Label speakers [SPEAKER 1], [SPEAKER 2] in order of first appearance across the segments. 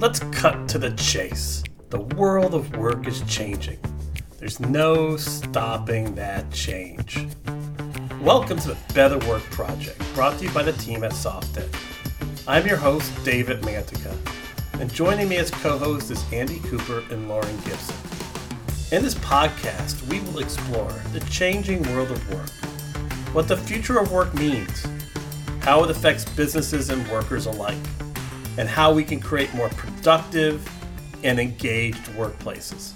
[SPEAKER 1] Let's cut to the chase. The world of work is changing. There's no stopping that change. Welcome to the Better Work Project, brought to you by the team at Softed. I'm your host, David Mantica, and joining me as co host is Andy Cooper and Lauren Gibson. In this podcast, we will explore the changing world of work, what the future of work means, how it affects businesses and workers alike, and how we can create more productive and engaged workplaces.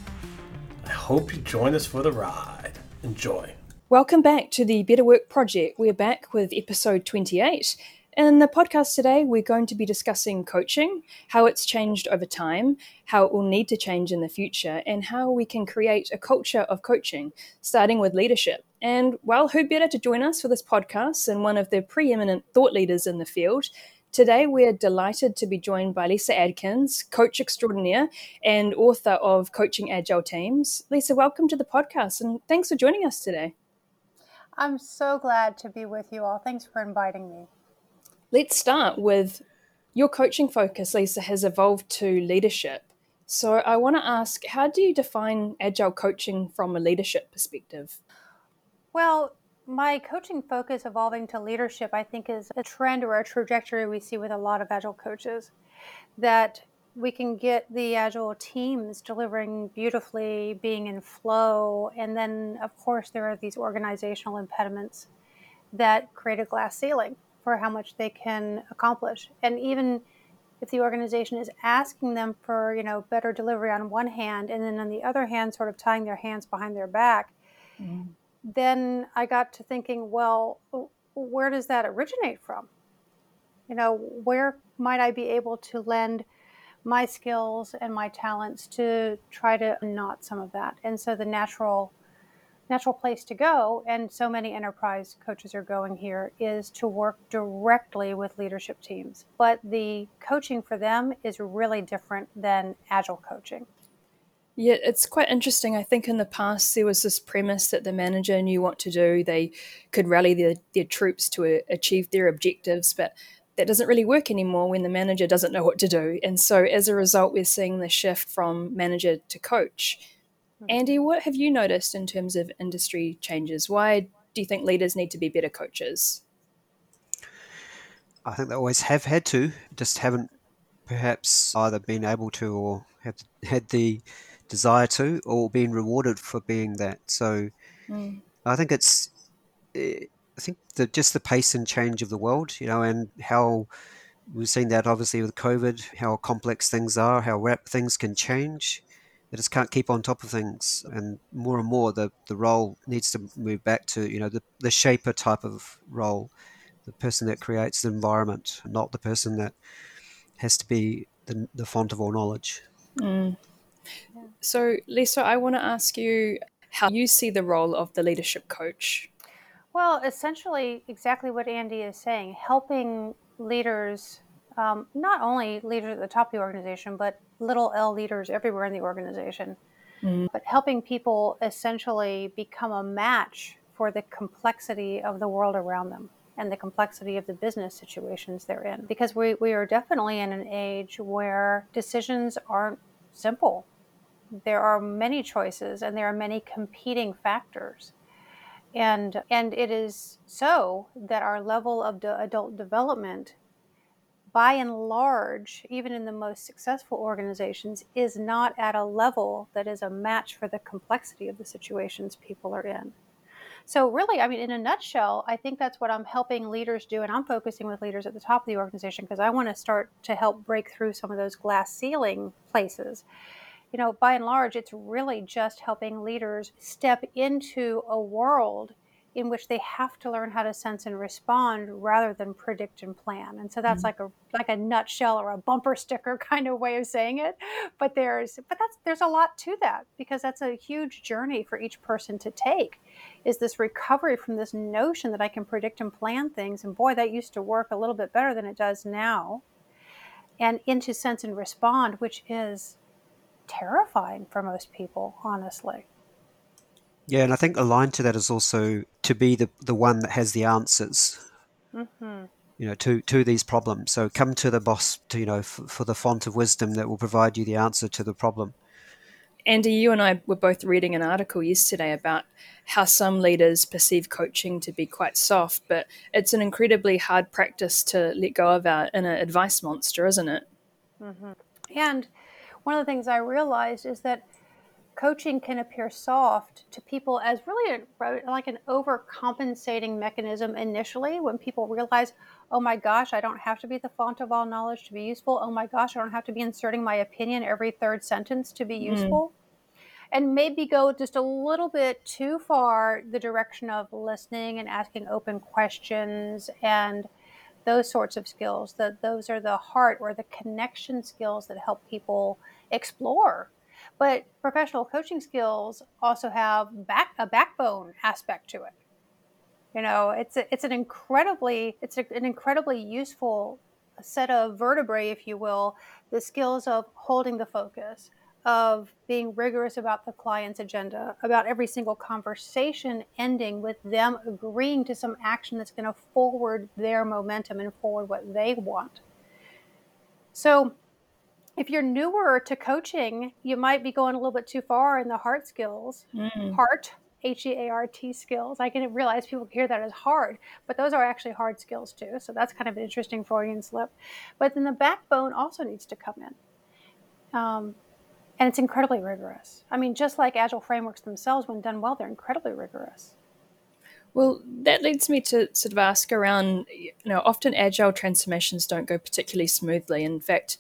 [SPEAKER 1] I hope you join us for the ride. Enjoy.
[SPEAKER 2] Welcome back to the Better Work Project. We're back with episode 28. In the podcast today, we're going to be discussing coaching, how it's changed over time, how it will need to change in the future, and how we can create a culture of coaching, starting with leadership. And well, who better to join us for this podcast than one of the preeminent thought leaders in the field? Today, we're delighted to be joined by Lyssa Adkins, coach extraordinaire and author of Coaching Agile Teams. Lyssa, welcome to the podcast and thanks for joining us today.
[SPEAKER 3] I'm so glad to be with you all. Thanks for inviting me.
[SPEAKER 2] Let's start with your coaching focus, Lyssa, has evolved to leadership. So I want to ask how do you define agile coaching from a leadership perspective?
[SPEAKER 3] Well, my coaching focus evolving to leadership, I think, is a trend or a trajectory we see with a lot of agile coaches that we can get the agile teams delivering beautifully, being in flow. And then, of course, there are these organizational impediments that create a glass ceiling for how much they can accomplish. And even if the organization is asking them for, you know, better delivery on one hand, and then on the other hand, sort of tying their hands behind their back, mm then I got to thinking, well, where does that originate from? You know, where might I be able to lend my skills and my talents to try to knot some of that? And so the natural natural place to go and so many enterprise coaches are going here is to work directly with leadership teams but the coaching for them is really different than agile coaching
[SPEAKER 2] yeah, it's quite interesting. I think in the past there was this premise that the manager knew what to do. They could rally their, their troops to a, achieve their objectives, but that doesn't really work anymore when the manager doesn't know what to do. And so as a result, we're seeing the shift from manager to coach. Hmm. Andy, what have you noticed in terms of industry changes? Why do you think leaders need to be better coaches?
[SPEAKER 4] I think they always have had to, just haven't perhaps either been able to or have had the desire to or being rewarded for being that. So mm. I think it's, eh, I think the, just the pace and change of the world, you know, and how we've seen that obviously with COVID, how complex things are, how rap things can change. They just can't keep on top of things, and more and more the, the role needs to move back to you know the, the shaper type of role, the person that creates the environment, not the person that has to be the, the font of all knowledge.
[SPEAKER 2] Mm. So, Lyssa, I want to ask you how you see the role of the leadership coach.
[SPEAKER 3] Well, essentially, exactly what Andy is saying, helping leaders, um, not only leaders at the top of the organization, but little L leaders everywhere in the organization, mm. but helping people essentially become a match for the complexity of the world around them and the complexity of the business situations they're in. Because we, we are definitely in an age where decisions aren't simple there are many choices and there are many competing factors. And, and it is so that our level of de- adult development, by and large, even in the most successful organizations, is not at a level that is a match for the complexity of the situations people are in. So, really, I mean, in a nutshell, I think that's what I'm helping leaders do. And I'm focusing with leaders at the top of the organization because I want to start to help break through some of those glass ceiling places you know, by and large, it's really just helping leaders step into a world in which they have to learn how to sense and respond rather than predict and plan. And so that's mm-hmm. like a like a nutshell or a bumper sticker kind of way of saying it. But there's but that's there's a lot to that because that's a huge journey for each person to take. Is this recovery from this notion that I can predict and plan things and boy that used to work a little bit better than it does now. And into sense and respond, which is terrifying for most people, honestly.
[SPEAKER 4] Yeah, and I think aligned to that is also to be the, the one that has the answers.
[SPEAKER 3] Mm-hmm.
[SPEAKER 4] you know to to these problems so come to the boss to you know f- for the font of wisdom that will provide you the answer to the problem
[SPEAKER 2] Andy, you and I were both reading an article yesterday about how some leaders perceive coaching to be quite soft, but it's an incredibly hard practice to let go of our inner advice monster, isn't it?
[SPEAKER 3] Mm-hmm. And one of the things I realized is that coaching can appear soft to people as really a, like an overcompensating mechanism initially when people realize, oh my gosh, I don't have to be the font of all knowledge to be useful. Oh my gosh, I don't have to be inserting my opinion every third sentence to be mm. useful. Mm. And maybe go just a little bit too far the direction of listening and asking open questions and those sorts of skills. That those are the heart or the connection skills that help people explore but professional coaching skills also have back a backbone aspect to it. You know, it's a, it's an incredibly it's a, an incredibly useful set of vertebrae, if you will, the skills of holding the focus, of being rigorous about the client's agenda, about every single conversation ending with them agreeing to some action that's going to forward their momentum and forward what they want. So if you're newer to coaching, you might be going a little bit too far in the heart skills. Mm. Heart, H E A R T skills. I can realize people hear that as hard, but those are actually hard skills too. So that's kind of an interesting Freudian slip. But then the backbone also needs to come in. Um, and it's incredibly rigorous. I mean, just like agile frameworks themselves, when done well, they're incredibly rigorous.
[SPEAKER 2] Well, that leads me to sort of ask around, you know, often agile transformations don't go particularly smoothly. In fact,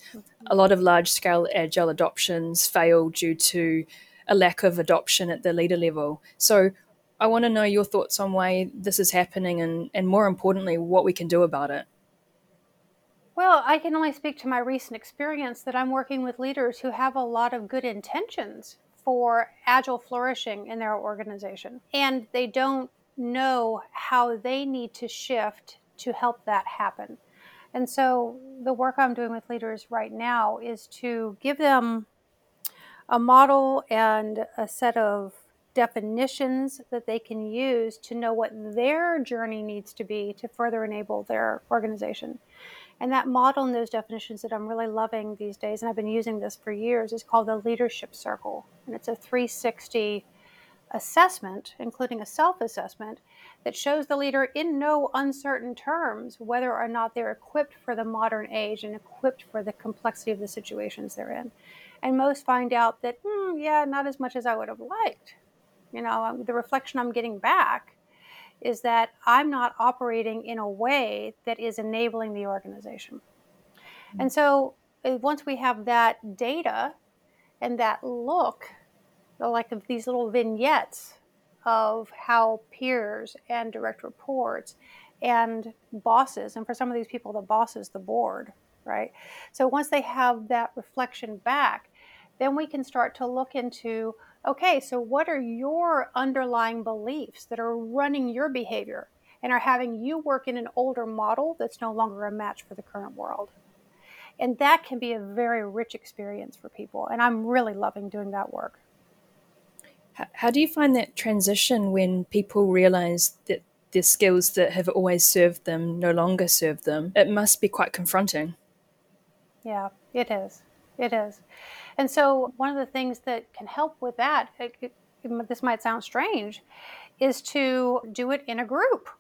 [SPEAKER 2] a lot of large scale agile adoptions fail due to a lack of adoption at the leader level. So I want to know your thoughts on why this is happening and, and more importantly, what we can do about it.
[SPEAKER 3] Well, I can only speak to my recent experience that I'm working with leaders who have a lot of good intentions for agile flourishing in their organization. And they don't know how they need to shift to help that happen. And so the work I'm doing with leaders right now is to give them a model and a set of definitions that they can use to know what their journey needs to be to further enable their organization. And that model and those definitions that I'm really loving these days, and I've been using this for years, is called the Leadership Circle. And it's a 360 assessment, including a self assessment, that shows the leader in no uncertain terms whether or not they're equipped for the modern age and equipped for the complexity of the situations they're in. And most find out that, hmm, yeah, not as much as I would have liked. You know, um, the reflection I'm getting back is that I'm not operating in a way that is enabling the organization. Mm-hmm. And so uh, once we have that data and that look like of these little vignettes of how peers and direct reports and bosses, and for some of these people, the boss is the board, right? So once they have that reflection back, then we can start to look into okay, so what are your underlying beliefs that are running your behavior and are having you work in an older model that's no longer a match for the current world? And that can be a very rich experience for people. And I'm really loving doing that work.
[SPEAKER 2] How do you find that transition when people realize that the skills that have always served them no longer serve them? It must be quite confronting.
[SPEAKER 3] Yeah, it is. It is. And so, one of the things that can help with that, it, it, this might sound strange, is to do it in a group.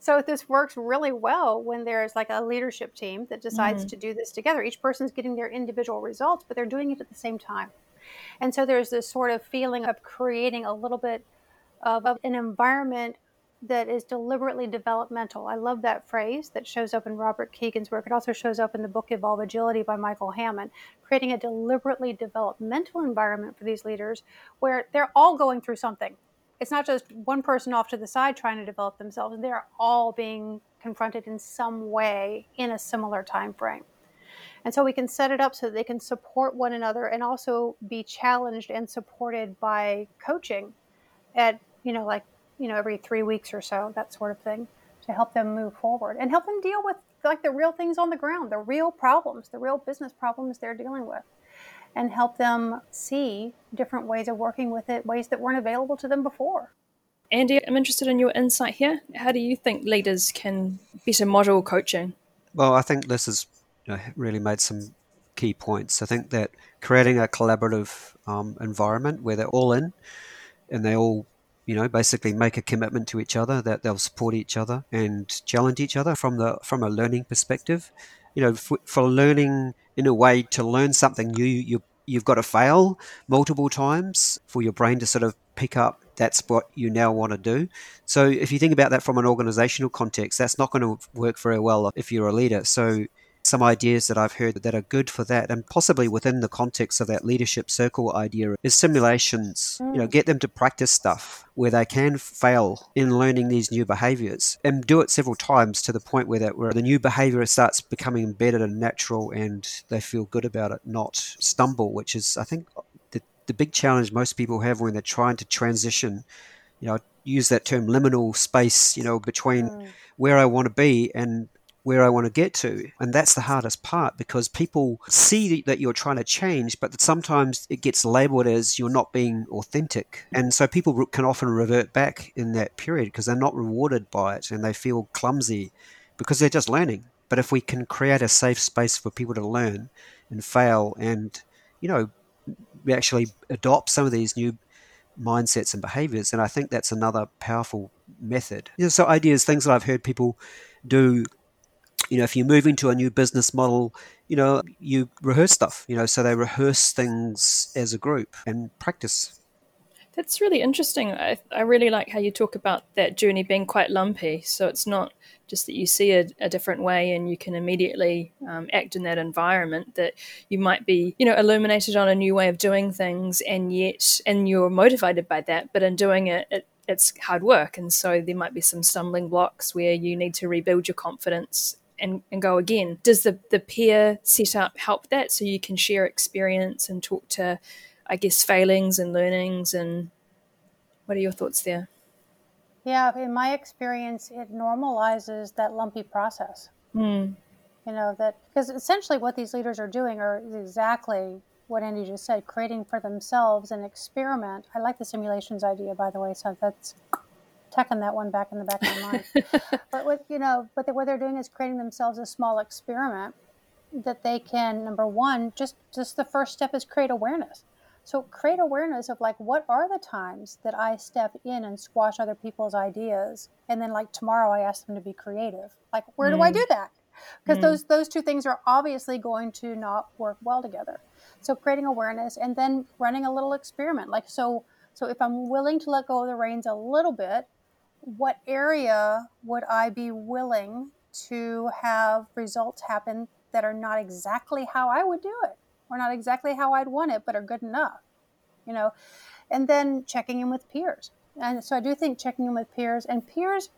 [SPEAKER 3] So, this works really well when there's like a leadership team that decides mm-hmm. to do this together. Each person's getting their individual results, but they're doing it at the same time. And so there's this sort of feeling of creating a little bit of, of an environment that is deliberately developmental. I love that phrase that shows up in Robert Kegan's work. It also shows up in the book Evolvagility by Michael Hamman, creating a deliberately developmental environment for these leaders where they're all going through something. It's not just one person off to the side trying to develop themselves, they're all being confronted in some way in a similar time frame. And so we can set it up so that they can support one another and also be challenged and supported by coaching at, you know, like, you know, every three weeks or so, that sort of thing, to help them move forward and help them deal with like the real things on the ground, the real problems, the real business problems they're dealing with, and help them see different ways of working with it, ways that weren't available to them before.
[SPEAKER 2] Andy, I'm interested in your insight here. How do you think leaders can better model coaching?
[SPEAKER 4] Well, I think this has you know, really made some key points. I think that creating a collaborative um, environment where they're all in and they all you know basically make a commitment to each other that they'll support each other and challenge each other from the from a learning perspective you know for, for learning in a way to learn something new you you've got to fail multiple times for your brain to sort of pick up that's what you now want to do. So if you think about that from an organizational context, that's not going to work very well if you're a leader. So some ideas that I've heard that are good for that, and possibly within the context of that leadership circle idea, is simulations. You know, mm. get them to practice stuff where they can fail in learning these new behaviors and do it several times to the point where that where the new behavior starts becoming embedded and natural, and they feel good about it, not stumble, which is I think the the big challenge most people have when they're trying to transition. You know, use that term liminal space. You know, between mm. where I want to be and where I want to get to. And that's the hardest part because people see that you're trying to change, but sometimes it gets labeled as you're not being authentic. And so people can often revert back in that period because they're not rewarded by it and they feel clumsy because they're just learning. But if we can create a safe space for people to learn and fail and, you know, we actually adopt some of these new mindsets and behaviors, and I think that's another powerful method. You know, so ideas, things that I've heard people do you know, if you're moving to a new business model, you know, you rehearse stuff, you know, so they rehearse things as a group and practice.
[SPEAKER 2] That's really interesting. I, I really like how you talk about that journey being quite lumpy. So it's not just that you see a, a different way and you can immediately um, act in that environment, that you might be, you know, illuminated on a new way of doing things and yet, and you're motivated by that, but in doing it, it it's hard work. And so there might be some stumbling blocks where you need to rebuild your confidence and, and go again. Does the, the peer setup help that so you can share experience and talk to, I guess, failings and learnings? And what are your thoughts there?
[SPEAKER 3] Yeah, in my experience, it normalizes that lumpy process.
[SPEAKER 2] Mm.
[SPEAKER 3] You know, that because essentially what these leaders are doing are exactly what Andy just said, creating for themselves an experiment. I like the simulations idea, by the way, so that's tucking that one back in the back of my mind. but what you know, but what they're doing is creating themselves a small experiment that they can number one, just just the first step is create awareness. So create awareness of like what are the times that I step in and squash other people's ideas, and then like tomorrow I ask them to be creative. Like where mm. do I do that? Because mm. those those two things are obviously going to not work well together. So creating awareness and then running a little experiment. Like so so if I'm willing to let go of the reins a little bit what area would I be willing to have results happen that are not exactly how I would do it or not exactly how I'd want it, but are good enough, you know? And then checking in with peers. And so I do think checking in with peers and peers,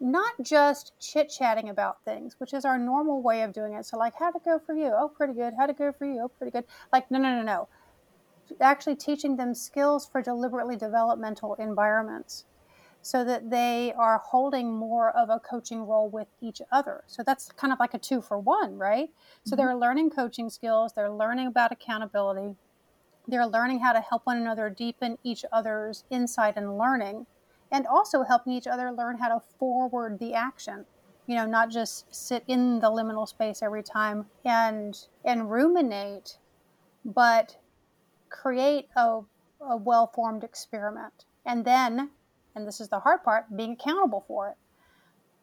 [SPEAKER 3] not just chit chatting about things, which is our normal way of doing it. So, like, how'd it go for you? Oh, pretty good. How'd it go for you? Oh, pretty good. Like, no, no, no, no. Actually, teaching them skills for deliberately developmental environments so that they are holding more of a coaching role with each other. So that's kind of like a two for one, right? Mm-hmm. So they're learning coaching skills, they're learning about accountability, they're learning how to help one another deepen each other's insight and learning, and also helping each other learn how to forward the action. You know, not just sit in the liminal space every time and and ruminate, but create a, a well-formed experiment. And then and this is the hard part, being accountable for it.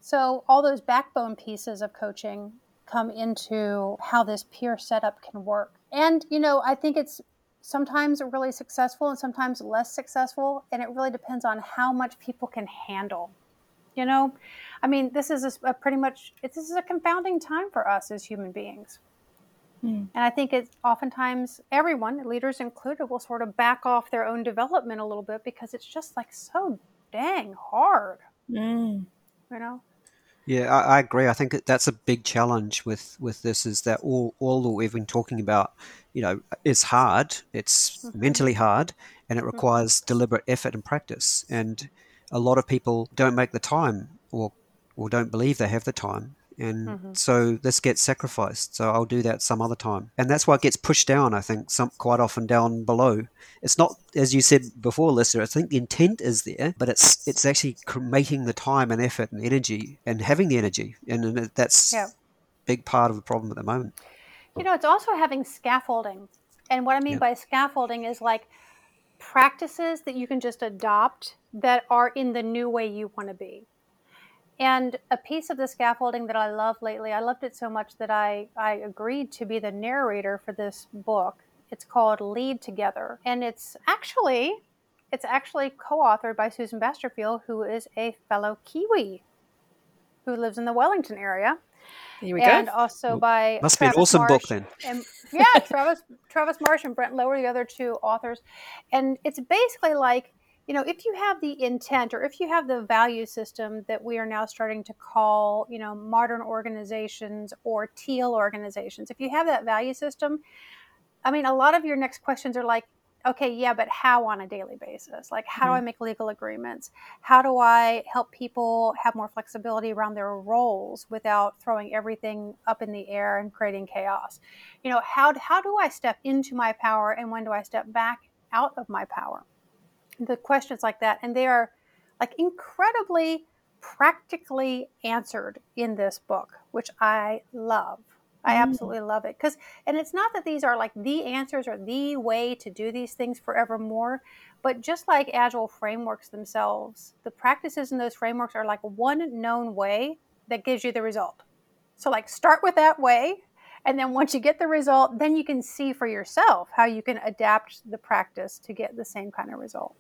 [SPEAKER 3] So, all those backbone pieces of coaching come into how this peer setup can work. And, you know, I think it's sometimes really successful and sometimes less successful. And it really depends on how much people can handle. You know, I mean, this is a, a pretty much, this is a confounding time for us as human beings. Mm. And I think it's oftentimes everyone, leaders included, will sort of back off their own development a little bit because it's just like so dang hard.
[SPEAKER 2] Mm.
[SPEAKER 3] You know.
[SPEAKER 4] Yeah, I, I, agree. I think that's a big challenge with with this is that all all that we've been talking about, you know, is hard. It's mm-hmm. mentally hard, and it mm-hmm. requires mm-hmm. deliberate effort and practice. And a lot of people don't make the time, or or don't believe they have the time and mm-hmm. so this gets sacrificed. So I'll do that some other time, and that's why it gets pushed down. I think some quite often down below. It's not as you said before, Lyssa. I think the intent is there, but it's it's actually making the time and effort and energy and having the energy, and that's yeah. big part of the problem at the moment.
[SPEAKER 3] You know, it's also having scaffolding, and what I mean yeah. by scaffolding is like practices that you can just adopt that are in the new way you want to be. And a piece of the scaffolding that I love lately, I loved it so much that I, I agreed to be the narrator for this book. It's called Lead Together. And it's actually it's actually co-authored by Susan Basterfield, who is a fellow Kiwi who lives in the Wellington area.
[SPEAKER 2] Here we
[SPEAKER 3] and
[SPEAKER 2] go.
[SPEAKER 3] also by
[SPEAKER 4] must
[SPEAKER 3] Travis
[SPEAKER 4] be an awesome
[SPEAKER 3] Marsh
[SPEAKER 4] book then.
[SPEAKER 3] And, yeah, Travis Travis Marsh and Brent Lower, the other two authors, and it's basically like you know, if you have the intent or if you have the value system that we are now starting to call, you know, modern organizations or teal organizations, if you have that value system, I mean, a lot of your next questions are like, okay, yeah, but how on a daily basis? Like, how mm-hmm. do I mm-hmm. make legal agreements? How do I help people have more flexibility around their roles without throwing everything up in the air and creating chaos? You know, how, how do I step into my power and when do I step back out of my power? The questions like that, and they are like incredibly practically answered in this book, which I love. I mm. absolutely love it because, and it's not that these are like the answers or the way to do these things forevermore, but just like agile frameworks themselves, the practices in those frameworks are like one known way that gives you the result. So, like, start with that way, and then once you get the result, then you can see for yourself how you can adapt the practice to get the same kind of result.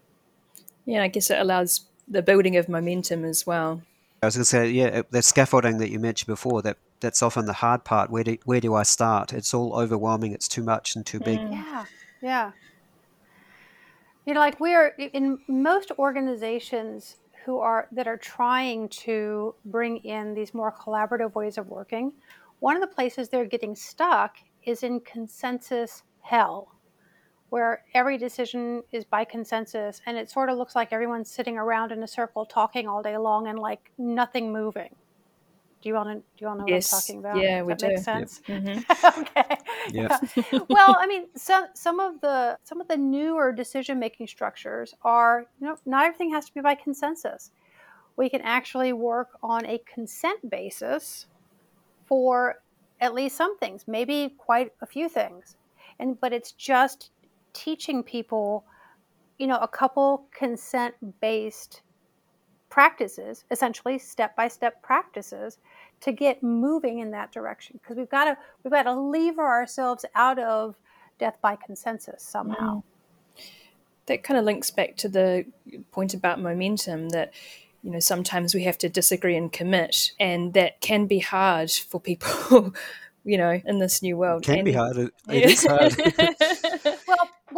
[SPEAKER 2] Yeah, I guess it allows the building of momentum as well.
[SPEAKER 4] I was going to say, yeah, that scaffolding that you mentioned before, that that's often the hard part. Where do where do I start? It's all overwhelming. It's too much and too big.
[SPEAKER 3] Mm. Yeah, yeah. You know, like we are in most organizations who are that are trying to bring in these more collaborative ways of working. One of the places they're getting stuck is in consensus hell where every decision is by consensus and it sort of looks like everyone's sitting around in a circle talking all day long and like nothing moving. Do you want to? Do you want to know yes. what I'm talking about?
[SPEAKER 2] Yeah,
[SPEAKER 3] Does
[SPEAKER 2] we
[SPEAKER 3] that
[SPEAKER 2] do.
[SPEAKER 3] Make sense.
[SPEAKER 2] Yep. Mm-hmm.
[SPEAKER 3] okay. Yeah. well, I mean, some some of the some of the newer decision making structures are you know not everything has to be by consensus. We can actually work on a consent basis for at least some things, maybe quite a few things, and but it's just teaching people, you know, a couple consent based practices, essentially step by step practices to get moving in that direction. Because we've got to we've got to lever ourselves out of death by consensus somehow. Mm.
[SPEAKER 2] That kind of links back to the point about momentum that you know sometimes we have to disagree and commit and that can be hard for people you know in this new world.
[SPEAKER 4] It can
[SPEAKER 2] and,
[SPEAKER 4] be hard. It, it is hard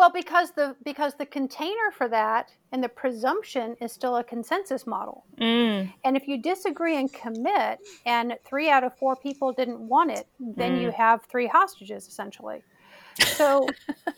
[SPEAKER 3] well because the because the container for that and the presumption is still a consensus model.
[SPEAKER 2] Mm.
[SPEAKER 3] And if you disagree and commit, and three out of four people didn't want it, then mm. you have three hostages essentially. So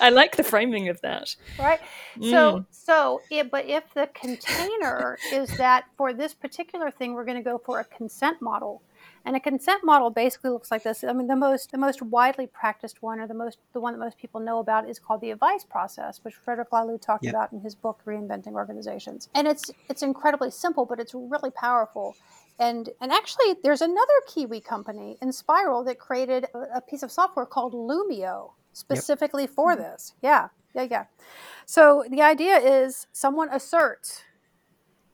[SPEAKER 2] I, like the framing of that.
[SPEAKER 3] Right. Mm. So so it, but if the container is that for this particular thing, we're going to go for a consent model and a consent model basically looks like this. I mean, the most the most widely practiced one, or the most the one that most people know about, is called the advice process, which Frederic Laloux talked yep. about in his book Reinventing Organizations. And it's it's incredibly simple, but it's really powerful. And and actually, there's another Kiwi company, Enspiral, that created a, a piece of software called Loomio specifically yep. for mm-hmm. this. Yeah, yeah, yeah. So the idea is someone asserts,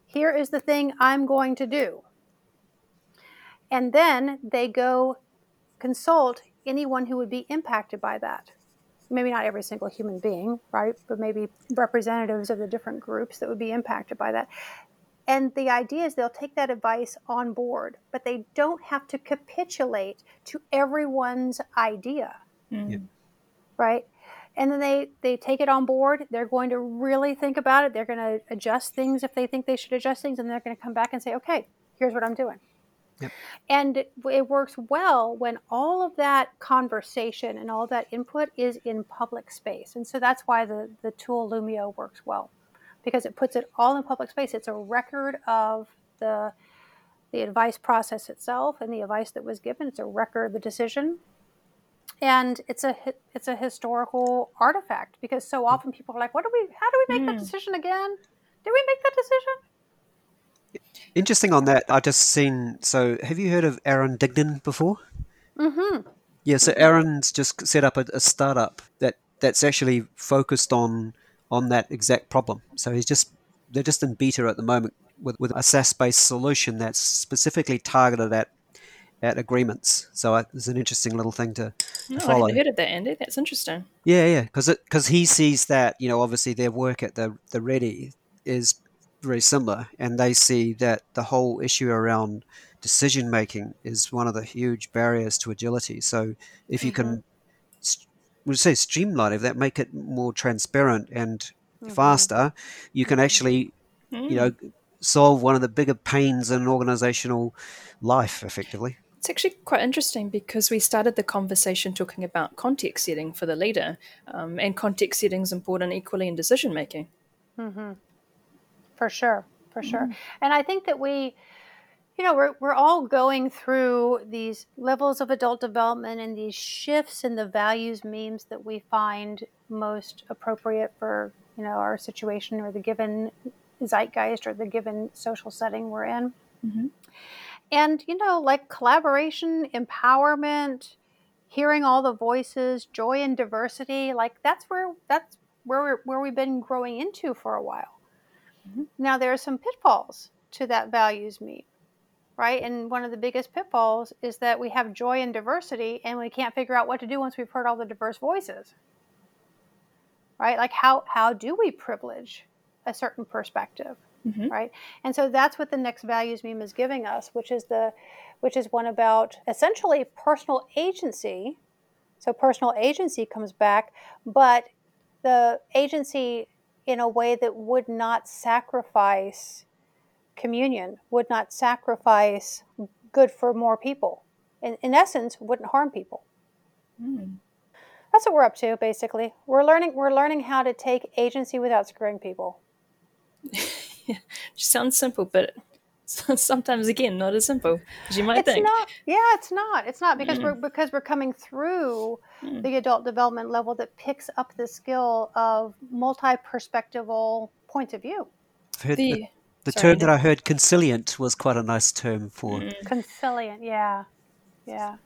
[SPEAKER 3] here is the thing I'm going to do and then they go consult anyone who would be impacted by that. Maybe not every single human being, right? But maybe representatives of the different groups that would be impacted by that. And the idea is they'll take that advice on board, but they don't have to capitulate to everyone's idea.
[SPEAKER 2] Mm.
[SPEAKER 3] Right? And then they, they take it on board. They're going to really think about it. They're going to adjust things if they think they should adjust things. And they're going to come back and say, okay, here's what I'm doing.
[SPEAKER 4] Yep.
[SPEAKER 3] And it, it works well when all of that conversation and all that input is in public space. And so that's why the, the tool Loomio works well because it puts it all in public space. It's a record of the the advice process itself and the advice that was given. It's a record of the decision. And it's a it's a historical artifact because so often people are like, "What do we? How do we make mm. that decision again? Did we make that decision?"
[SPEAKER 4] Interesting on that. I just seen. So, have you heard of Aaron Dignan before?
[SPEAKER 3] Mm-hmm.
[SPEAKER 4] Yeah. So Aaron's just set up a, a startup that that's actually focused on on that exact problem. So he's just they're just in beta at the moment with, with a SaaS based solution that's specifically targeted at at agreements. So uh, it's an interesting little thing to, to follow.
[SPEAKER 2] I heard of that, Andy. That's interesting.
[SPEAKER 4] Yeah, yeah, because because he sees that you know obviously their work at the the Ready is very similar, and they see that the whole issue around decision making is one of the huge barriers to agility. So if you mm-hmm. can, we'll say streamline if that make it more transparent and mm-hmm. faster, you can actually, mm. you know, mm. solve one of the bigger pains in organizational life effectively.
[SPEAKER 2] It's actually quite interesting because we started the conversation talking about context setting for the leader, um, and context setting is important equally in decision making.
[SPEAKER 3] For sure, for sure. Mm-hmm. And I think that we, you know, we're, we're all going through these levels of adult development and these shifts in the values memes that we find most appropriate for, you know, our situation or the given zeitgeist or the given social setting we're in. Mm-hmm. And, you know, like collaboration, empowerment, hearing all the voices, joy and diversity, like that's where that's where where we've been growing into for a while. Mm-hmm. Now there are some pitfalls to that values meme, right? And one of the biggest pitfalls is that we have joy and diversity and we can't figure out what to do once we've heard all the diverse voices. Right? Like how how do we privilege a certain perspective? mm-hmm. right? And so that's what the next values meme is giving us, which is the which is one about essentially personal agency. So personal agency comes back, but the agency in a way that would not sacrifice communion, would not sacrifice good for more people. In, in essence, wouldn't harm people. Mm. That's what we're up to, basically. We're learning. We're learning how to take agency without screwing people.
[SPEAKER 2] sounds simple, but sometimes again not as simple as you might
[SPEAKER 3] it's
[SPEAKER 2] think.
[SPEAKER 3] Not, yeah, it's not. It's not because mm. we're because we're coming through mm. the adult development level that picks up the skill of multi-perspectival point of view.
[SPEAKER 4] The, the, the term that I heard, conciliant, was quite a nice term for.
[SPEAKER 3] Mm. Conciliant, yeah, yeah.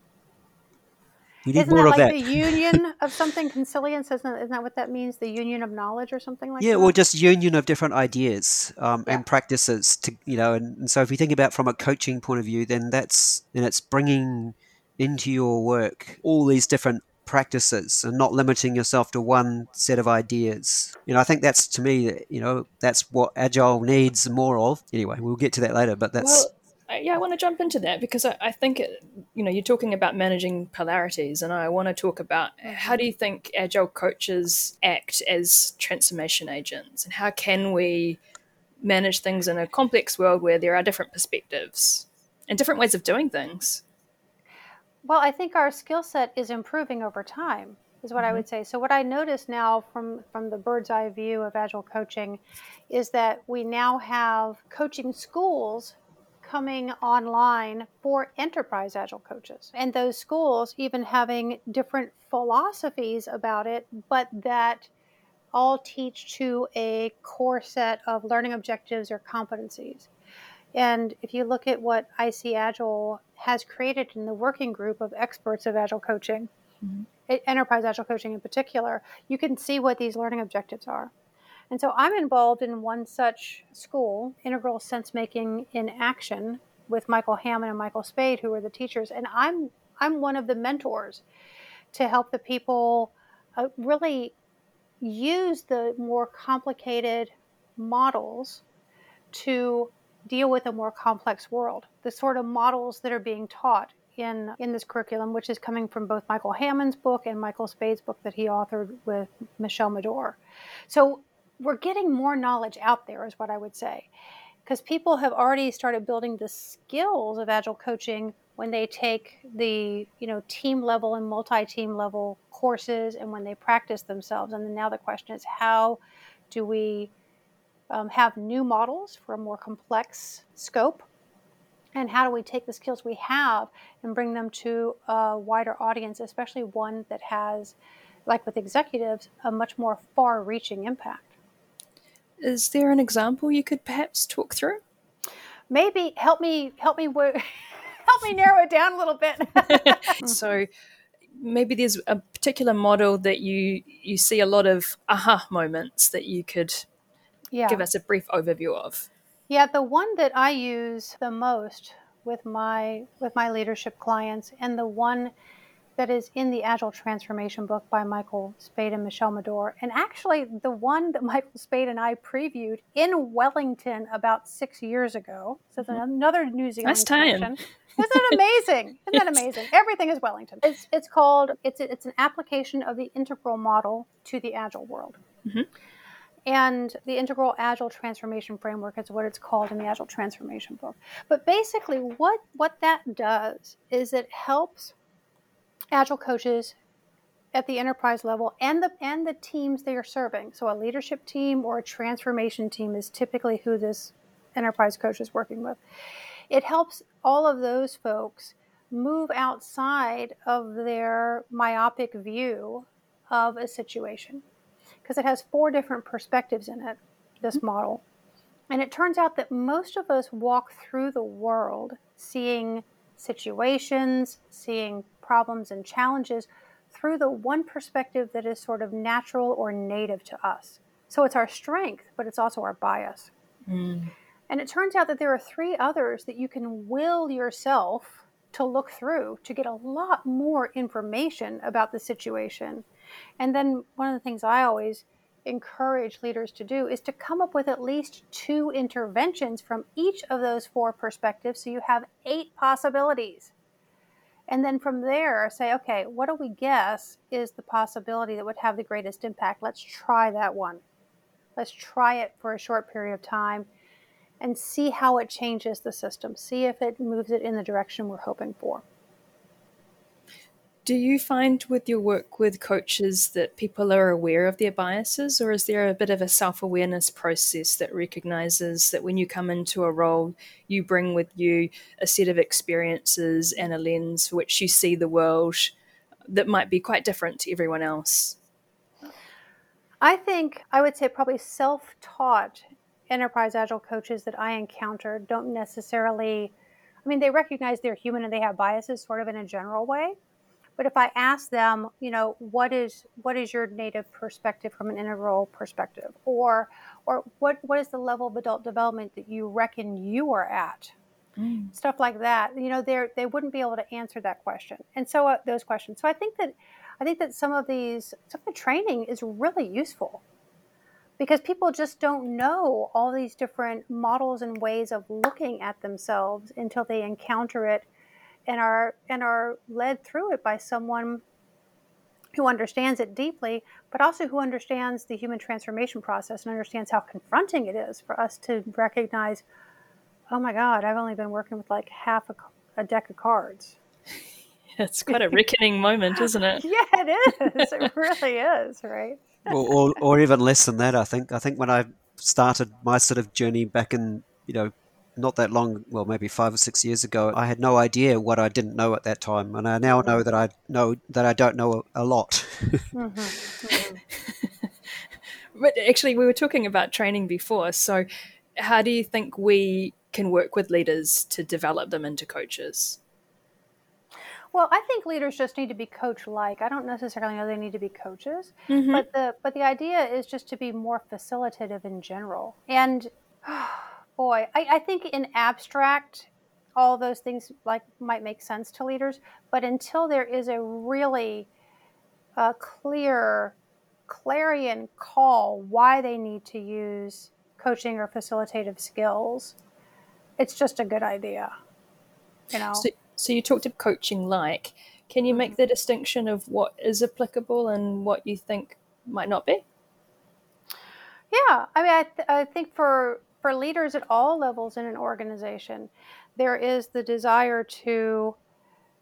[SPEAKER 4] We need
[SPEAKER 3] isn't
[SPEAKER 4] more
[SPEAKER 3] that
[SPEAKER 4] of
[SPEAKER 3] like
[SPEAKER 4] that.
[SPEAKER 3] the union of something? Consilience isn't, isn't that what that means? The union of knowledge or something like
[SPEAKER 4] yeah,
[SPEAKER 3] that?
[SPEAKER 4] Yeah, or just union of different ideas um, yeah. and practices. To you know, and, and, so if you think about from a coaching point of view, then that's then it's bringing into your work all these different practices and not limiting yourself to one set of ideas. You know, I think that's to me, you know, that's what agile needs more of. Anyway, we'll get to that later, but that's.
[SPEAKER 2] Well, yeah, I want to jump into that because I, I think, it, you know, you're talking about managing polarities, and I want to talk about how do you think agile coaches act as transformation agents, and how can we manage things in a complex world where there are different perspectives and different ways of doing things?
[SPEAKER 3] Well, I think our skill set is improving over time, is what mm-hmm. I would say. So, what I notice now from from the bird's eye view of agile coaching is that we now have coaching schools coming online for enterprise agile coaches. And those schools even having different philosophies about it, but that all teach to a core set of learning objectives or competencies. And if you look at what ICAgile has created in the working group of experts of agile coaching, mm-hmm. enterprise agile coaching in particular, you can see what these learning objectives are. And so I'm involved in one such school, Integral Sense Making in Action, with Michael Hamman and Michael Spayd, who are the teachers. And I'm I'm one of the mentors to help the people uh, really use the more complicated models to deal with a more complex world. The sort of models that are being taught in in this curriculum, which is coming from both Michael Hamman's book and Michael Spayd's book that he authored with Michele Madore. So we're getting more knowledge out there, is what I would say, because people have already started building the skills of agile coaching when they take the you know team level and multi-team level courses and when they practice themselves. And now the question is, how do we um, have new models for a more complex scope? And how do we take the skills we have and bring them to a wider audience, especially one that has, like with executives, a much more far reaching impact?
[SPEAKER 2] Is there an example you could perhaps talk through?
[SPEAKER 3] Maybe help me help me work, help me narrow it down a little bit.
[SPEAKER 2] so maybe there's a particular model that you you see a lot of aha moments that you could yeah. give us a brief overview of.
[SPEAKER 3] Yeah, the one that I use the most with my with my leadership clients and the one that is in the Agile Transformation book by Michael Spayd and Michele Madore. And actually, the one that Michael Spayd and I previewed in Wellington about six years ago. So it's mm-hmm. another New Zealand
[SPEAKER 2] nice time. Isn't
[SPEAKER 3] that amazing? Isn't yes. that amazing? Everything is Wellington. It's, it's called, it's, it's an application of the integral model to the Agile world. Mm-hmm. And the integral agile transformation framework is what it's called in the agile transformation book. But basically, what, what that does is it helps agile coaches at the enterprise level and the and the teams they are serving. So a leadership team or a transformation team is typically who this enterprise coach is working with. It helps all of those folks move outside of their myopic view of a situation because it has four different perspectives in it, this mm-hmm. model. And it turns out that most of us walk through the world seeing situations, seeing problems and challenges through the one perspective that is sort of natural or native to us. So it's our strength, but it's also our bias. Mm. And it turns out that there are three others that you can will yourself to look through to get a lot more information about the situation. And then one of the things I always encourage leaders to do is to come up with at least two interventions from each of those four perspectives so you have eight possibilities. And then from there, say, okay, what do we guess is the possibility that would have the greatest impact? Let's try that one. Let's try it for a short period of time and see how it changes the system, see if it moves it in the direction we're hoping for.
[SPEAKER 2] Do you find with your work with coaches that people are aware of their biases, or is there a bit of a self awareness process that recognizes that when you come into a role, you bring with you a set of experiences and a lens for which you see the world that might be quite different to everyone else?
[SPEAKER 3] I think I would say probably self taught enterprise agile coaches that I encounter don't necessarily, I mean, they recognize they're human and they have biases sort of in a general way but if I ask them, you know, what is what is your native perspective from an integral perspective, or or what what is the level of adult development that you reckon you are at, mm. stuff like that, you know, they they wouldn't be able to answer that question, and so uh, those questions. So I think that I think that some of these some of the training is really useful. Because people just don't know all these different models and ways of looking at themselves until they encounter it and are and are led through it by someone who understands it deeply, but also who understands the human transformation process and understands how confronting it is for us to recognize, oh my God, I've only been working with like half a, a deck of cards.
[SPEAKER 2] it's quite a reckoning moment, isn't it?
[SPEAKER 3] Yeah, it is. It really is, right?
[SPEAKER 4] or, or, or even less than that. I think. I think when I started my sort of journey back in you know not that long, well, maybe five or six years ago, I had no idea what I didn't know at that time, and I now know that I know that I don't know a, lot. mm-hmm. Mm-hmm.
[SPEAKER 2] but actually, we were talking about training before. So, how do you think we can work with leaders to develop them into coaches?
[SPEAKER 3] Well, I think leaders just need to be coach-like. I don't necessarily know they need to be coaches, mm-hmm. but the but the idea is just to be more facilitative in general. And boy, I, I think in abstract, all those things like might make sense to leaders, but until there is a really uh, clear clarion call why they need to use coaching or facilitative skills, it's just a good idea. You know.
[SPEAKER 2] So, so you talked of coaching like. Can you make mm-hmm. the distinction of what is applicable and what you think might not be?
[SPEAKER 3] Yeah, I mean, I, th- I think for for leaders at all levels in an organization, there is the desire to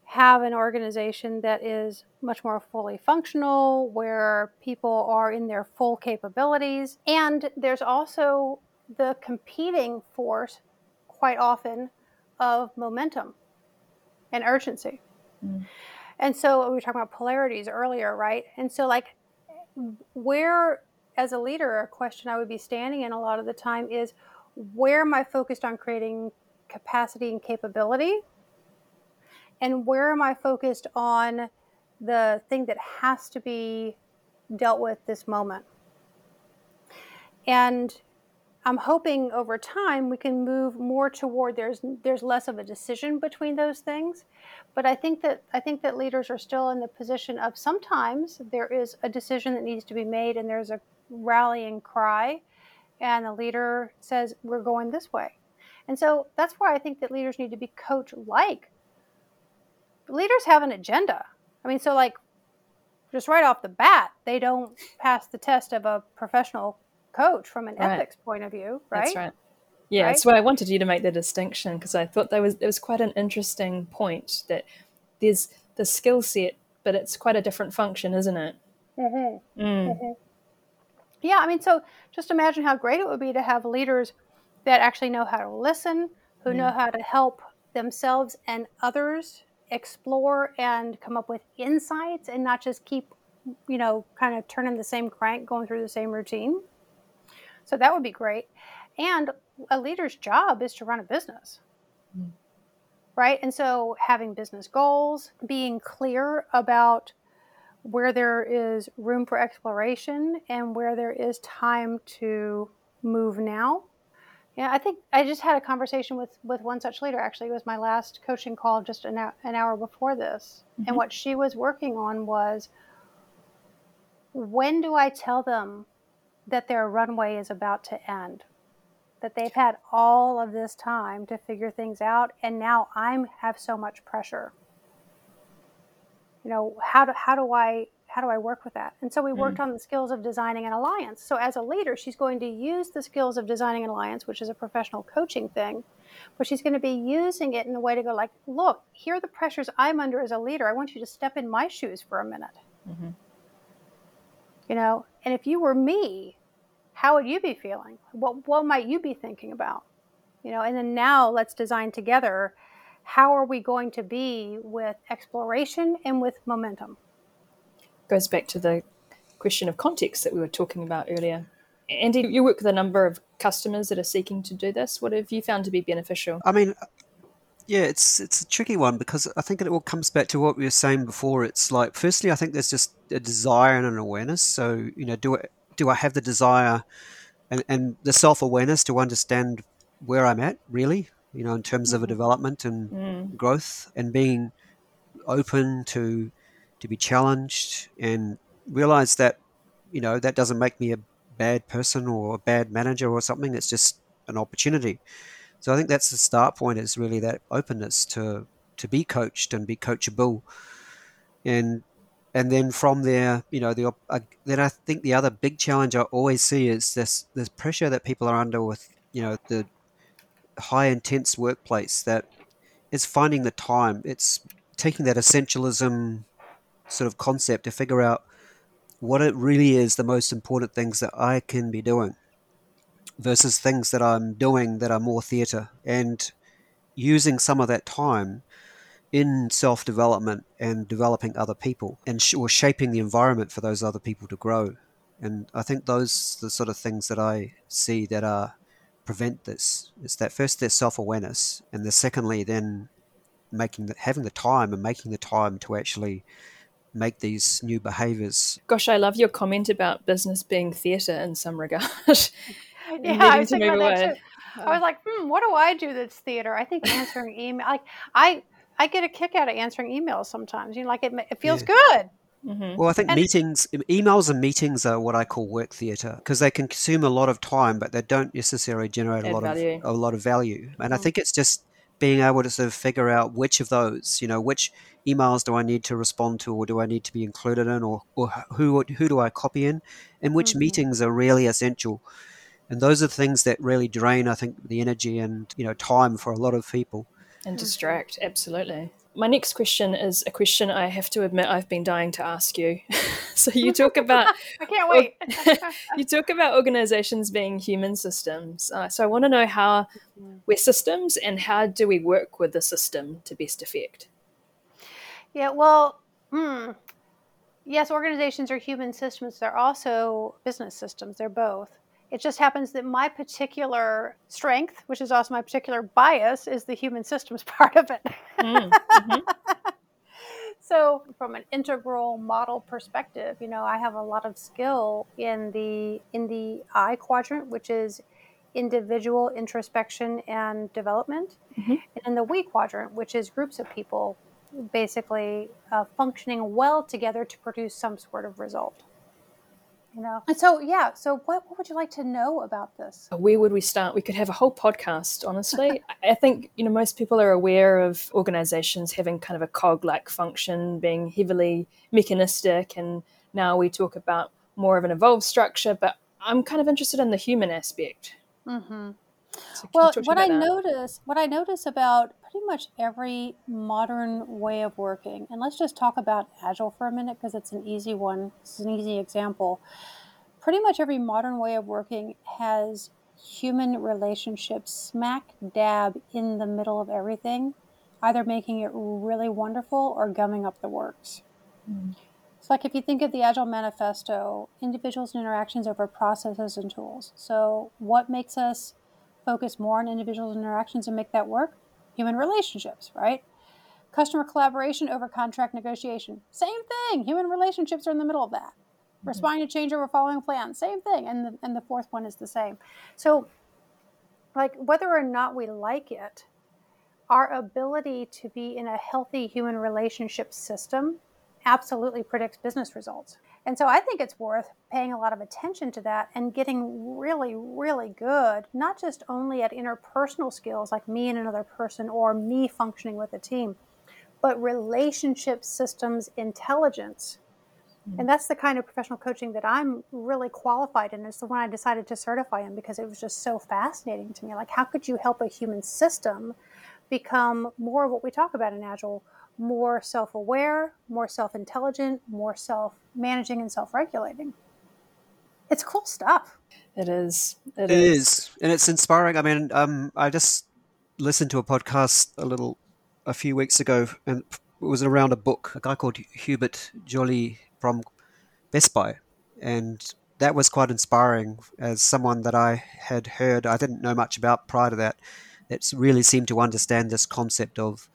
[SPEAKER 3] have an organization that is much more fully functional, where people are in their full capabilities. And there's also the competing force quite often of momentum and urgency. Mm. And so we were talking about polarities earlier, right? And so, like, where, as a leader, a question I would be standing in a lot of the time is where am I focused on creating capacity and capability? And where am I focused on the thing that has to be dealt with this moment? And I'm hoping over time we can move more toward there's there's less of a decision between those things. But I think that I think that leaders are still in the position of sometimes there is a decision that needs to be made and there's a rallying cry and the leader says we're going this way. And so that's why I think that leaders need to be coach like. Leaders have an agenda. I mean so like just right off the bat, they don't pass the test of a professional coach from an right. ethics point of view, right?
[SPEAKER 2] That's right. Yeah, right? that's why I wanted you to make the distinction because I thought that was it was quite an interesting point that there's the skill set, but it's quite a different function, isn't it?
[SPEAKER 3] Mm-hmm. Mm. Mm-hmm. Yeah, I mean, so just imagine how great it would be to have leaders that actually know how to listen, who mm. know how to help themselves and others explore and come up with insights, and not just keep, you know, kind of turning the same crank, going through the same routine. So that would be great. And a leader's job is to run a business. Mm. Right? And so having business goals, being clear about where there is room for exploration and where there is time to move now. Yeah, I think I just had a conversation with with one such leader. Actually, it was my last coaching call just an, hour, an hour before this, mm-hmm. and what she was working on was when do I tell them that their runway is about to end. That they've had all of this time to figure things out, and now I'm have so much pressure. You know, how do how do I how do I work with that? And so we worked mm. on the skills of designing an alliance. So as a leader, she's going to use the skills of designing an alliance, which is a professional coaching thing, but she's going to be using it in a way to go like, look, here are the pressures I'm under as a leader. I want you to step in my shoes for a minute. Mm-hmm. You know, and if you were me, how would you be feeling? What what might you be thinking about? You know, and then now let's design together how are we going to be with exploration and with momentum?
[SPEAKER 2] Goes back to the question of context that we were talking about earlier. Andy, you work with a number of customers that are seeking to do this. What have you found to be beneficial?
[SPEAKER 4] I mean, yeah, it's it's a tricky one because I think it all comes back to what we were saying before. It's like, firstly, I think there's just a desire and an awareness. So, you know, do it, do I have the desire and, and the self awareness to understand where I'm at, really, you know, in terms of a mm-hmm. development and mm. growth, and being open to to be challenged and realize that, you know, that doesn't make me a bad person or a bad manager or something. It's just an opportunity. So I think that's the start point is really that openness to to be coached and be coachable, and and then from there, you know, the uh, then I think the other big challenge I always see is this this pressure that people are under with you know the high intense workplace that is finding the time. It's taking that essentialism sort of concept to figure out what it really is the most important things that I can be doing versus things that I'm doing that are more theatre and using some of that time in self development and developing other people and sh- or shaping the environment for those other people to grow. And I think those the sort of things that I see that are prevent this. It's that first there's self awareness, and the secondly then making the, having the time and making the time to actually make these new behaviors.
[SPEAKER 2] Gosh, I love your comment about business being theatre in some regard.
[SPEAKER 3] yeah, I was thinking about that too. I was like, hmm, what do I do that's theater? I think answering email, like I, I get a kick out of answering emails sometimes. You know, like it, it feels yeah. good.
[SPEAKER 4] Mm-hmm. Well, I think and meetings, emails and meetings are what I call work theatre because they can consume a lot of time, but they don't necessarily generate a lot value. of a lot of value. And mm-hmm. I think it's just being able to sort of figure out which of those, you know, which emails do I need to respond to, or do I need to be included in, or, or who who do I copy in, and which mm-hmm. meetings are really essential and those are the things that really drain i think the energy and you know time for a lot of people
[SPEAKER 2] and distract absolutely my next question is a question I have to admit I've been dying to ask you. so you talk about
[SPEAKER 3] I can't wait.
[SPEAKER 2] you talk about organizations being human systems. Uh, so I want to know how we're systems and how do we work with the system to best effect?
[SPEAKER 3] Yeah, well, hmm, yes, organizations are human systems. They're also business systems. They're both. It just happens that my particular strength, which is also my particular bias, is the human systems part of it. Mm, mm-hmm. so, from an integral model perspective, you know, I have a lot of skill in the in the I quadrant, which is individual introspection and development, mm-hmm. and in the we quadrant, which is groups of people basically uh, functioning well together to produce some sort of result you know? And so yeah so what, what would you like to know about this?
[SPEAKER 2] Where would we start? We could have a whole podcast honestly. I think you know most people are aware of organizations having kind of a cog like function being heavily mechanistic and now we talk about more of an evolved structure but i'm kind of interested in the human aspect.
[SPEAKER 3] Mm-hmm. So well what i that? notice what i notice about pretty much every modern way of working, and let's just talk about Agile for a minute because it's an easy one, it's an easy example. Pretty much every modern way of working has human relationships smack dab in the middle of everything, either making it really wonderful or gumming up the works. Mm. It's like if you think of the Agile Manifesto, individuals and interactions over processes and tools. So, what makes us focus more on individual interactions and make that work? human relationships, right? Customer collaboration over contract negotiation. Same thing. Human relationships are in the middle of that. Mm-hmm. Responding to change over following plan. Same thing. And the, and the fourth one is the same. So, like, whether or not we like it, our ability to be in a healthy human relationship system absolutely predicts business results. And so I think it's worth paying a lot of attention to that and getting really, really good, not just only at interpersonal skills like me and another person or me functioning with a team, but relationship systems intelligence. Mm-hmm. And that's the kind of professional coaching that I'm really qualified in. It's the one I decided to certify in because it was just so fascinating to me. Like, how could you help a human system become more of what we talk about in Agile? More self aware, more self intelligent, more self managing and self regulating. It's cool stuff.
[SPEAKER 2] It is.
[SPEAKER 4] it, it is. is. And it's inspiring. I mean, um, I just listened to a podcast a little, a few weeks ago, and it was around a book, a guy called Hubert Joly from Best Buy. And that was quite inspiring as someone that I had heard, I didn't know much about prior to that, that really seemed to understand this concept of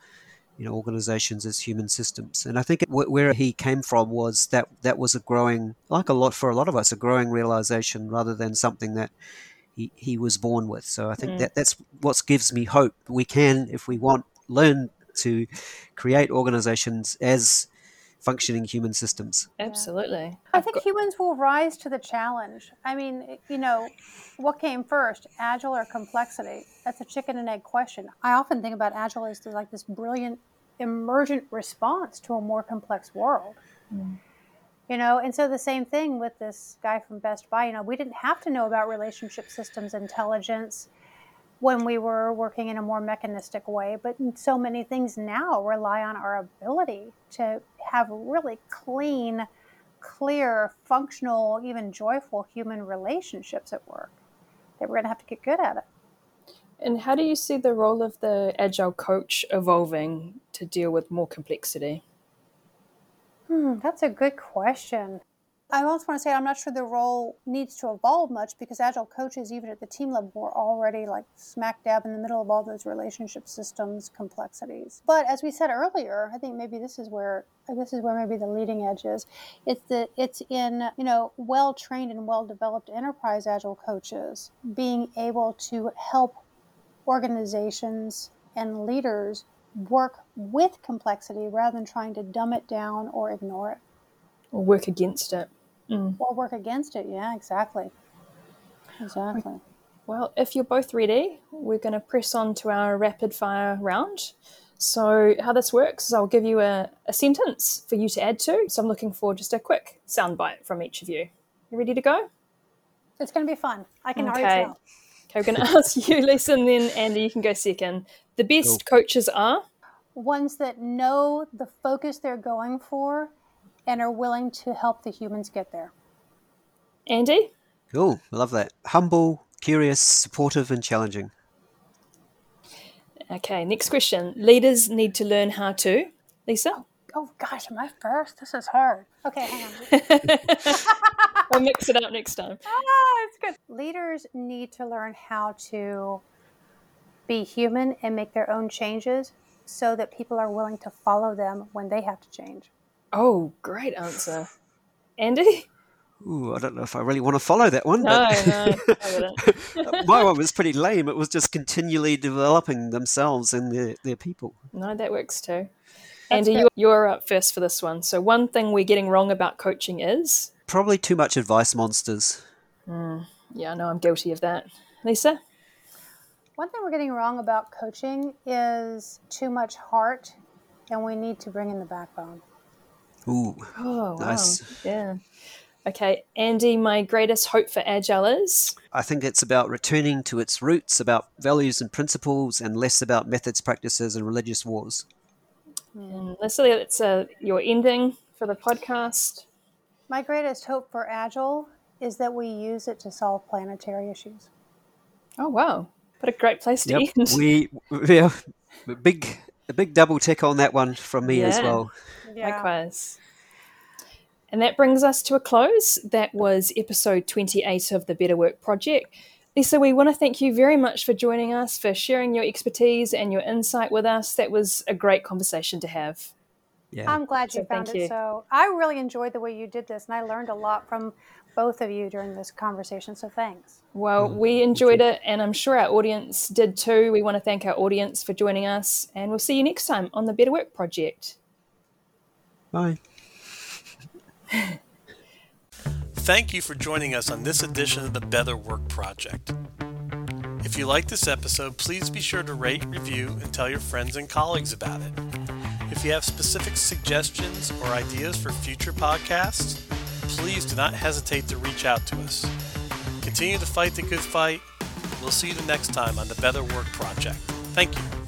[SPEAKER 4] you know organizations as human systems and i think where he came from was that that was a growing like a lot for a lot of us a growing realization rather than something that he, he was born with so i think mm. that that's what gives me hope we can if we want learn to create organizations as functioning human systems.
[SPEAKER 2] Absolutely.
[SPEAKER 3] I think humans will rise to the challenge. I mean, you know, what came first, agile or complexity? That's a chicken and egg question. I often think about agile as like this brilliant emergent response to a more complex world. Mm. You know, and so the same thing with this guy from Best Buy. You know, we didn't have to know about relationship systems intelligence when we were working in a more mechanistic way, but so many things now rely on our ability to have really clean, clear, functional, even joyful human relationships at work. That we're going to have to get good at it.
[SPEAKER 2] And how do you see the role of the agile coach evolving to deal with more complexity?
[SPEAKER 3] Hmm, that's a good question. I also want to say I'm not sure the role needs to evolve much because agile coaches, even at the team level, are already like smack dab in the middle of all those relationship systems complexities. But as we said earlier, I think maybe this is where this is where maybe the leading edge is. It's that it's in you know well trained and well developed enterprise agile coaches being able to help organizations and leaders work with complexity rather than trying to dumb it down or ignore it.
[SPEAKER 2] Or work against it.
[SPEAKER 3] Mm. Or work against it. Yeah, exactly. Exactly.
[SPEAKER 2] Well, if you're both ready, we're going to press on to our rapid fire round. So, how this works is I'll give you a, a sentence for you to add to. So, I'm looking for just a quick soundbite from each of you. You ready to go?
[SPEAKER 3] It's going to be fun. I can okay. already tell.
[SPEAKER 2] Okay, we're going to ask you, Lyssa, and then Andy, you can go second. The best cool. coaches are?
[SPEAKER 3] ones that know the focus they're going for and are willing to help the humans get there.
[SPEAKER 2] Andy?
[SPEAKER 4] Cool. I love that. Humble, curious, supportive, and challenging.
[SPEAKER 2] Okay, next question. Leaders need to learn how to. Lyssa?
[SPEAKER 3] Oh gosh, am I first? This is hard. Okay, hang on.
[SPEAKER 2] we'll mix it up next time.
[SPEAKER 3] Ah, it's good. Leaders need to learn how to be human and make their own changes so that people are willing to follow them when they have to change.
[SPEAKER 2] Oh, great answer. Andy?
[SPEAKER 4] Ooh, I don't know if I really want to follow that one.
[SPEAKER 2] No,
[SPEAKER 4] no. my one was pretty lame. It was just continually developing themselves and their, their people.
[SPEAKER 2] No, that works too. That's Andy, you're up first for this one. So, one thing we're getting wrong about coaching is?
[SPEAKER 4] Probably too much advice monsters.
[SPEAKER 2] Mm, yeah, I know I'm guilty of that. Lyssa?
[SPEAKER 3] One thing we're getting wrong about coaching is too much heart, and we need to bring in the backbone.
[SPEAKER 4] Ooh.
[SPEAKER 2] Oh, nice. Wow. Yeah. Okay, Andy, my greatest hope for Agile is?
[SPEAKER 4] I think it's about returning to its roots, about values and principles, and less about methods, practices, and religious wars.
[SPEAKER 2] And Leslie, it's uh, your ending for the podcast.
[SPEAKER 3] My greatest hope for Agile is that we use it to solve planetary issues.
[SPEAKER 2] Oh wow! What a great place to
[SPEAKER 4] yep.
[SPEAKER 2] end.
[SPEAKER 4] We yeah, big a big double tick on that one from me yeah. as well.
[SPEAKER 2] Yeah. Likewise. And that brings us to a close. That was episode 28 of the Better Work Project. Lyssa, we want to thank you very much for joining us, for sharing your expertise and your insight with us. That was a great conversation to have.
[SPEAKER 3] Yeah. I'm glad you so found it you. so. I really enjoyed the way you did this, and I learned a lot from both of you during this conversation. So thanks.
[SPEAKER 2] Well, mm, we enjoyed it, and I'm sure our audience did too. We want to thank our audience for joining us, and we'll see you next time on the Better Work Project.
[SPEAKER 4] Bye.
[SPEAKER 1] Thank you for joining us on this edition of the Better Work Project. If you like this episode, please be sure to rate, review, and tell your friends and colleagues about it. If you have specific suggestions or ideas for future podcasts, please do not hesitate to reach out to us. Continue to fight the good fight. We'll see you the next time on the Better Work Project. Thank you.